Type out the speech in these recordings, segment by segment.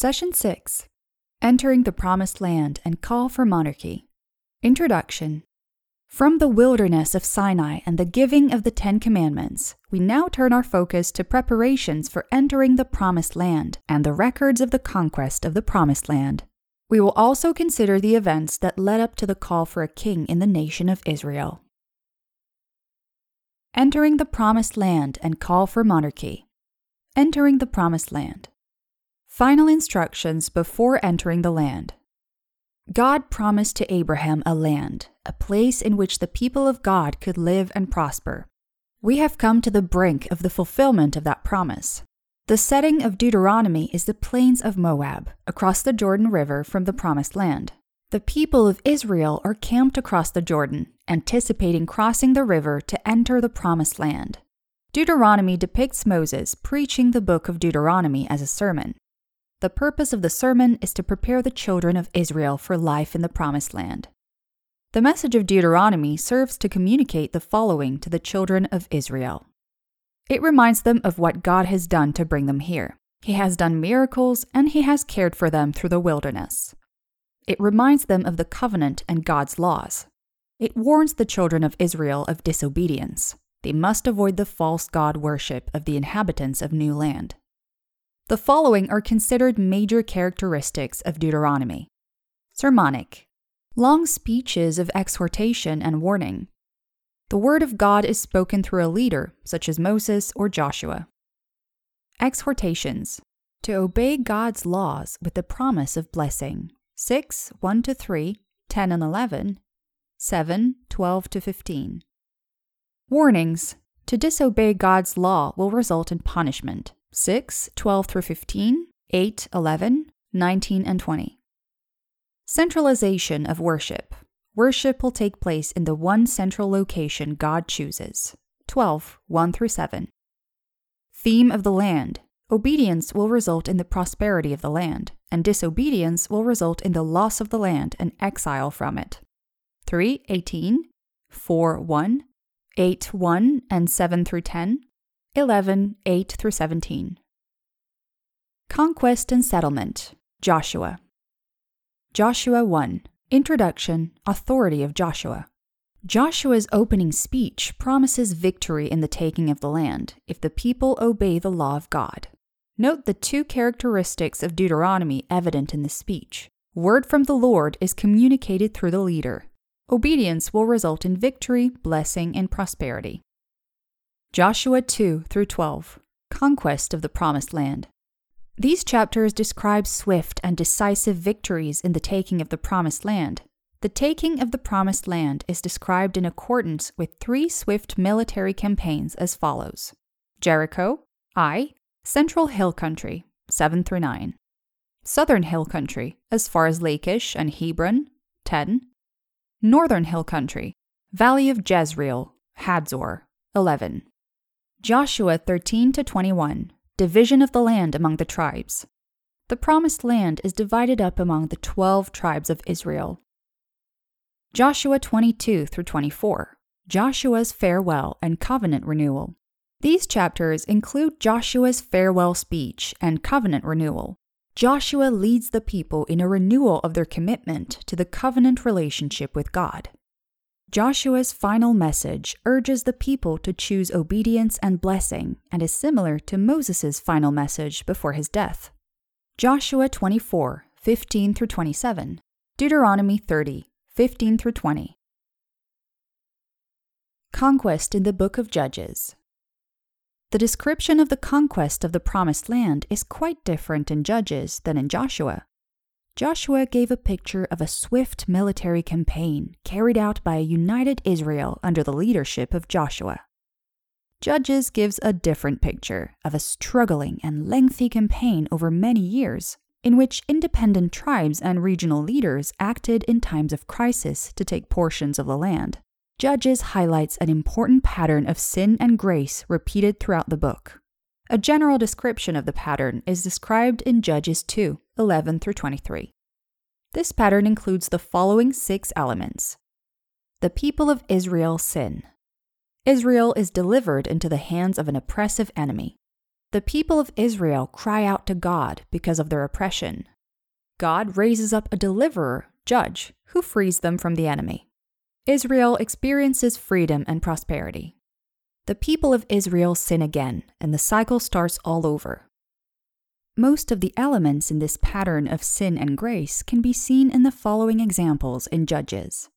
Session 6 Entering the Promised Land and Call for Monarchy. Introduction From the wilderness of Sinai and the giving of the Ten Commandments, we now turn our focus to preparations for entering the Promised Land and the records of the conquest of the Promised Land. We will also consider the events that led up to the call for a king in the nation of Israel. Entering the Promised Land and Call for Monarchy. Entering the Promised Land. Final instructions before entering the land. God promised to Abraham a land, a place in which the people of God could live and prosper. We have come to the brink of the fulfillment of that promise. The setting of Deuteronomy is the plains of Moab, across the Jordan River from the Promised Land. The people of Israel are camped across the Jordan, anticipating crossing the river to enter the Promised Land. Deuteronomy depicts Moses preaching the book of Deuteronomy as a sermon. The purpose of the sermon is to prepare the children of Israel for life in the Promised Land. The message of Deuteronomy serves to communicate the following to the children of Israel. It reminds them of what God has done to bring them here. He has done miracles and He has cared for them through the wilderness. It reminds them of the covenant and God's laws. It warns the children of Israel of disobedience. They must avoid the false god worship of the inhabitants of New Land. The following are considered major characteristics of Deuteronomy Sermonic, long speeches of exhortation and warning. The word of God is spoken through a leader, such as Moses or Joshua. Exhortations, to obey God's laws with the promise of blessing. 6, 1 to 3, 10 and 11, 7, 12 to 15. Warnings To disobey God's law will result in punishment. 6, 12 through 15, 8, 11, 19, and 20. Centralization of worship. Worship will take place in the one central location God chooses. 12, 1 through 7. Theme of the land. Obedience will result in the prosperity of the land, and disobedience will result in the loss of the land and exile from it. 3, 18, 4, 1, 8, 1, and 7 through 10, 11, 8 through 17. Conquest and Settlement, Joshua. Joshua 1, Introduction, Authority of Joshua. Joshua's opening speech promises victory in the taking of the land if the people obey the law of God. Note the two characteristics of Deuteronomy evident in the speech. Word from the Lord is communicated through the leader. Obedience will result in victory, blessing, and prosperity. Joshua 2 through 12 Conquest of the Promised Land. These chapters describe swift and decisive victories in the taking of the Promised Land. The taking of the Promised Land is described in accordance with three swift military campaigns as follows Jericho, Ai, Central Hill Country, 7 through 9. Southern Hill Country, as far as Lachish and Hebron, 10. Northern Hill Country, Valley of Jezreel, Hazor, 11. Joshua 13 to 21, Division of the land among the tribes. The promised land is divided up among the 12 tribes of Israel. Joshua 22 through 24, Joshua's farewell and covenant renewal. These chapters include Joshua's farewell speech and covenant renewal. Joshua leads the people in a renewal of their commitment to the covenant relationship with God. Joshua's final message urges the people to choose obedience and blessing and is similar to Moses' final message before his death. Joshua 24, 15 through 27, Deuteronomy 30, 15 through 20. Conquest in the Book of Judges. The description of the conquest of the Promised Land is quite different in Judges than in Joshua. Joshua gave a picture of a swift military campaign carried out by a united Israel under the leadership of Joshua. Judges gives a different picture of a struggling and lengthy campaign over many years, in which independent tribes and regional leaders acted in times of crisis to take portions of the land. Judges highlights an important pattern of sin and grace repeated throughout the book. A general description of the pattern is described in Judges 2 11 through 23. This pattern includes the following six elements The people of Israel sin. Israel is delivered into the hands of an oppressive enemy. The people of Israel cry out to God because of their oppression. God raises up a deliverer, judge, who frees them from the enemy. Israel experiences freedom and prosperity. The people of Israel sin again, and the cycle starts all over. Most of the elements in this pattern of sin and grace can be seen in the following examples in Judges.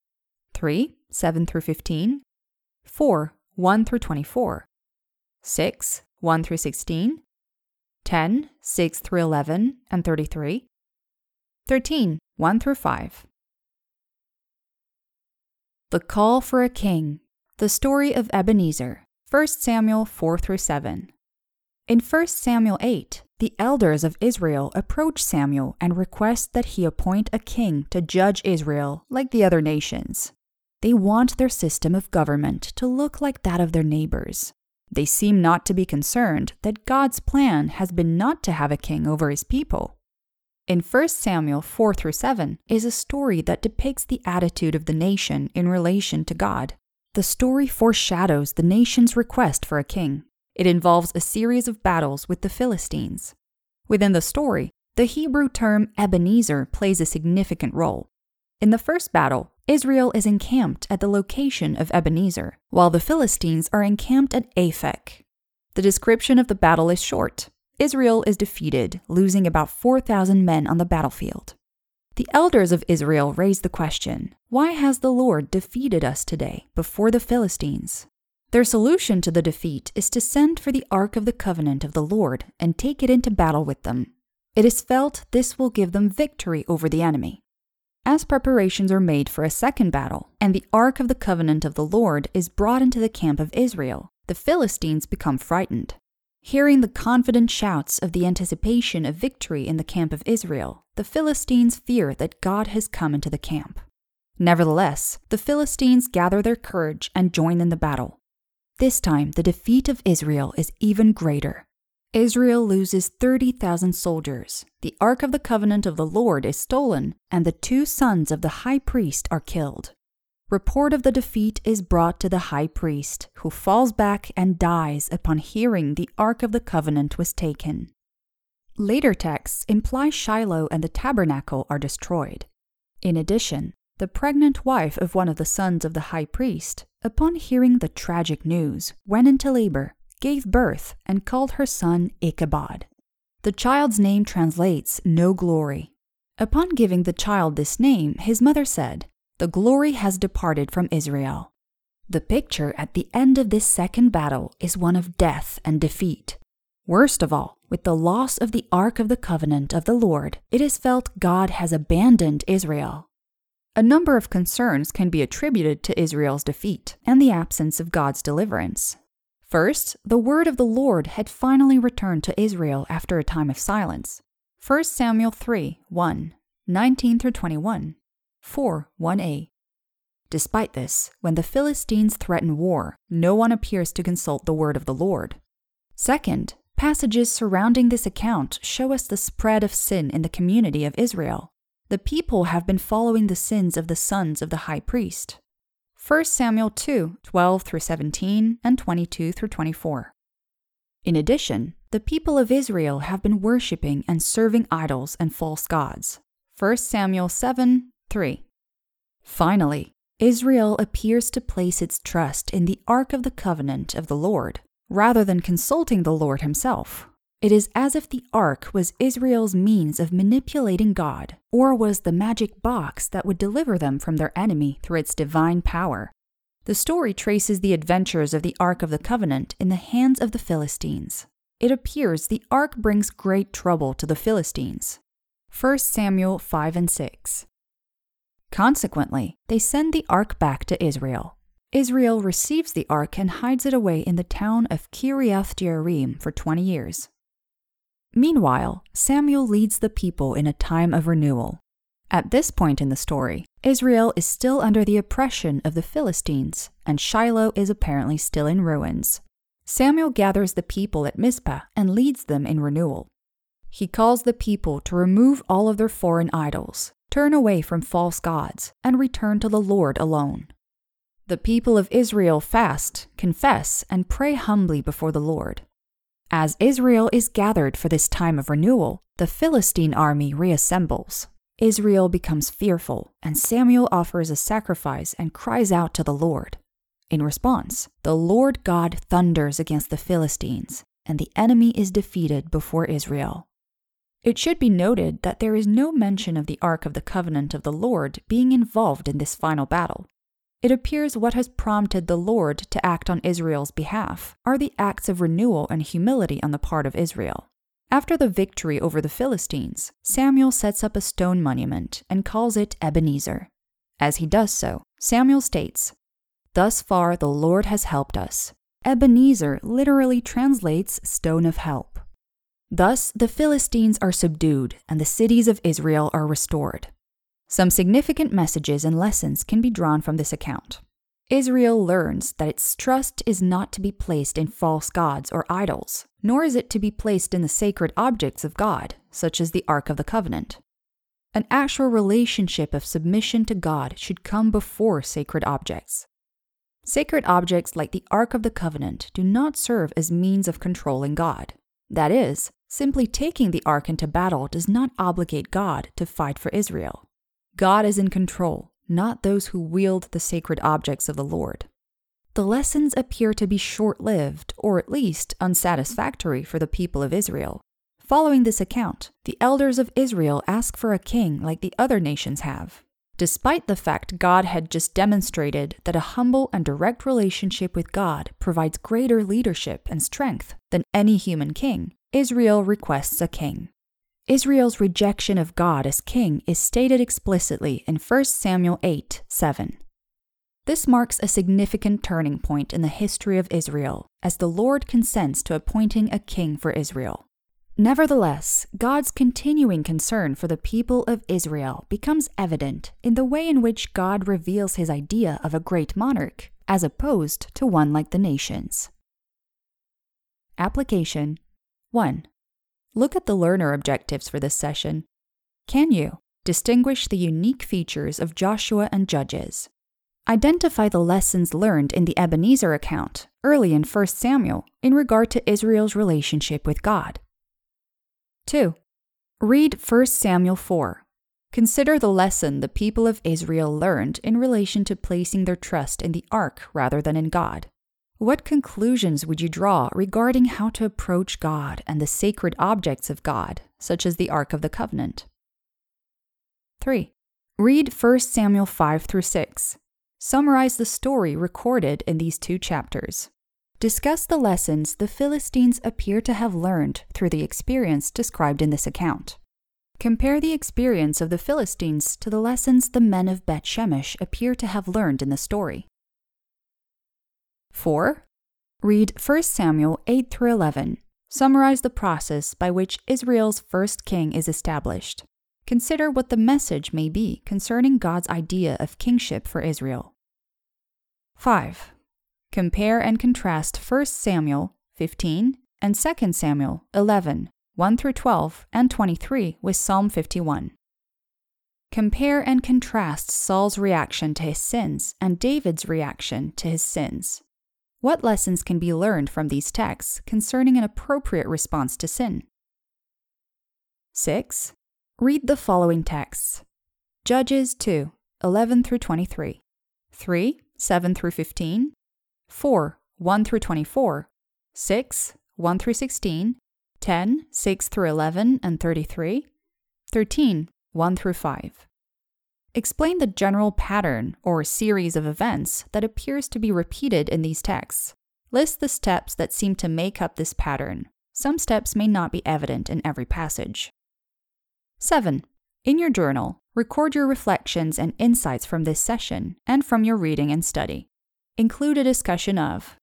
3, 7 through 15, 4, 1 through 24, 6, 1 through 16, 10, 6 through 11 and 33, 13, 1 through 5. The Call for a King, the story of Ebenezer, 1 Samuel 4 through 7. In 1 Samuel 8, the elders of Israel approach Samuel and request that he appoint a king to judge Israel like the other nations. They want their system of government to look like that of their neighbors. They seem not to be concerned that God's plan has been not to have a king over his people. In 1 Samuel 4 through 7 is a story that depicts the attitude of the nation in relation to God. The story foreshadows the nation's request for a king. It involves a series of battles with the Philistines. Within the story, the Hebrew term Ebenezer plays a significant role. In the first battle, Israel is encamped at the location of Ebenezer, while the Philistines are encamped at Aphek. The description of the battle is short. Israel is defeated, losing about 4,000 men on the battlefield. The elders of Israel raise the question why has the Lord defeated us today before the Philistines? Their solution to the defeat is to send for the Ark of the Covenant of the Lord and take it into battle with them. It is felt this will give them victory over the enemy. As preparations are made for a second battle, and the Ark of the Covenant of the Lord is brought into the camp of Israel, the Philistines become frightened. Hearing the confident shouts of the anticipation of victory in the camp of Israel, the Philistines fear that God has come into the camp. Nevertheless, the Philistines gather their courage and join in the battle. This time, the defeat of Israel is even greater. Israel loses 30,000 soldiers, the Ark of the Covenant of the Lord is stolen, and the two sons of the high priest are killed. Report of the defeat is brought to the high priest, who falls back and dies upon hearing the Ark of the Covenant was taken. Later texts imply Shiloh and the tabernacle are destroyed. In addition, the pregnant wife of one of the sons of the high priest, upon hearing the tragic news, went into labor, gave birth, and called her son Ichabod. The child's name translates no glory. Upon giving the child this name, his mother said, The glory has departed from Israel. The picture at the end of this second battle is one of death and defeat. Worst of all, with the loss of the Ark of the Covenant of the Lord, it is felt God has abandoned Israel. A number of concerns can be attributed to Israel's defeat and the absence of God's deliverance. First, the word of the Lord had finally returned to Israel after a time of silence. 1 Samuel 3 1, 19 21, 4 1a. Despite this, when the Philistines threaten war, no one appears to consult the word of the Lord. Second, passages surrounding this account show us the spread of sin in the community of Israel the people have been following the sins of the sons of the high priest. 1 Samuel 2 12 through 17 and 22 through 24. In addition, the people of Israel have been worshipping and serving idols and false gods. 1 Samuel 7 3. Finally, Israel appears to place its trust in the Ark of the Covenant of the Lord, rather than consulting the Lord Himself. It is as if the ark was Israel's means of manipulating God, or was the magic box that would deliver them from their enemy through its divine power. The story traces the adventures of the Ark of the Covenant in the hands of the Philistines. It appears the ark brings great trouble to the Philistines. 1 Samuel 5 and 6. Consequently, they send the ark back to Israel. Israel receives the ark and hides it away in the town of Kiriath Jearim for 20 years. Meanwhile, Samuel leads the people in a time of renewal. At this point in the story, Israel is still under the oppression of the Philistines, and Shiloh is apparently still in ruins. Samuel gathers the people at Mizpah and leads them in renewal. He calls the people to remove all of their foreign idols, turn away from false gods, and return to the Lord alone. The people of Israel fast, confess, and pray humbly before the Lord. As Israel is gathered for this time of renewal, the Philistine army reassembles. Israel becomes fearful, and Samuel offers a sacrifice and cries out to the Lord. In response, the Lord God thunders against the Philistines, and the enemy is defeated before Israel. It should be noted that there is no mention of the Ark of the Covenant of the Lord being involved in this final battle. It appears what has prompted the Lord to act on Israel's behalf are the acts of renewal and humility on the part of Israel. After the victory over the Philistines, Samuel sets up a stone monument and calls it Ebenezer. As he does so, Samuel states, Thus far the Lord has helped us. Ebenezer literally translates stone of help. Thus, the Philistines are subdued and the cities of Israel are restored. Some significant messages and lessons can be drawn from this account. Israel learns that its trust is not to be placed in false gods or idols, nor is it to be placed in the sacred objects of God, such as the Ark of the Covenant. An actual relationship of submission to God should come before sacred objects. Sacred objects like the Ark of the Covenant do not serve as means of controlling God. That is, simply taking the ark into battle does not obligate God to fight for Israel. God is in control, not those who wield the sacred objects of the Lord. The lessons appear to be short lived, or at least unsatisfactory for the people of Israel. Following this account, the elders of Israel ask for a king like the other nations have. Despite the fact God had just demonstrated that a humble and direct relationship with God provides greater leadership and strength than any human king, Israel requests a king. Israel's rejection of God as king is stated explicitly in 1 Samuel 8 7. This marks a significant turning point in the history of Israel as the Lord consents to appointing a king for Israel. Nevertheless, God's continuing concern for the people of Israel becomes evident in the way in which God reveals his idea of a great monarch, as opposed to one like the nations. Application 1. Look at the learner objectives for this session. Can you distinguish the unique features of Joshua and Judges? Identify the lessons learned in the Ebenezer account early in 1 Samuel in regard to Israel's relationship with God. 2. Read 1 Samuel 4. Consider the lesson the people of Israel learned in relation to placing their trust in the ark rather than in God. What conclusions would you draw regarding how to approach God and the sacred objects of God, such as the Ark of the Covenant? 3. Read 1 Samuel 5 through 6. Summarize the story recorded in these two chapters. Discuss the lessons the Philistines appear to have learned through the experience described in this account. Compare the experience of the Philistines to the lessons the men of Beth Shemesh appear to have learned in the story. 4. Read 1 Samuel 8 through 11. Summarize the process by which Israel's first king is established. Consider what the message may be concerning God's idea of kingship for Israel. 5. Compare and contrast 1 Samuel 15 and 2 Samuel 11, 1 through 12 and 23 with Psalm 51. Compare and contrast Saul's reaction to his sins and David's reaction to his sins. What lessons can be learned from these texts concerning an appropriate response to sin? 6. Read the following texts Judges 2, 11 through 23, 3, 7 through 15, 4, 1 through 24, 6, 1 through 16, 10, 6 through 11 and 33, 13, 1 through 5. Explain the general pattern or series of events that appears to be repeated in these texts. List the steps that seem to make up this pattern. Some steps may not be evident in every passage. 7. In your journal, record your reflections and insights from this session and from your reading and study. Include a discussion of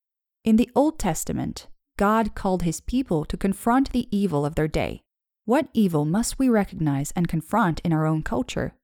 In the Old Testament, God called his people to confront the evil of their day. What evil must we recognize and confront in our own culture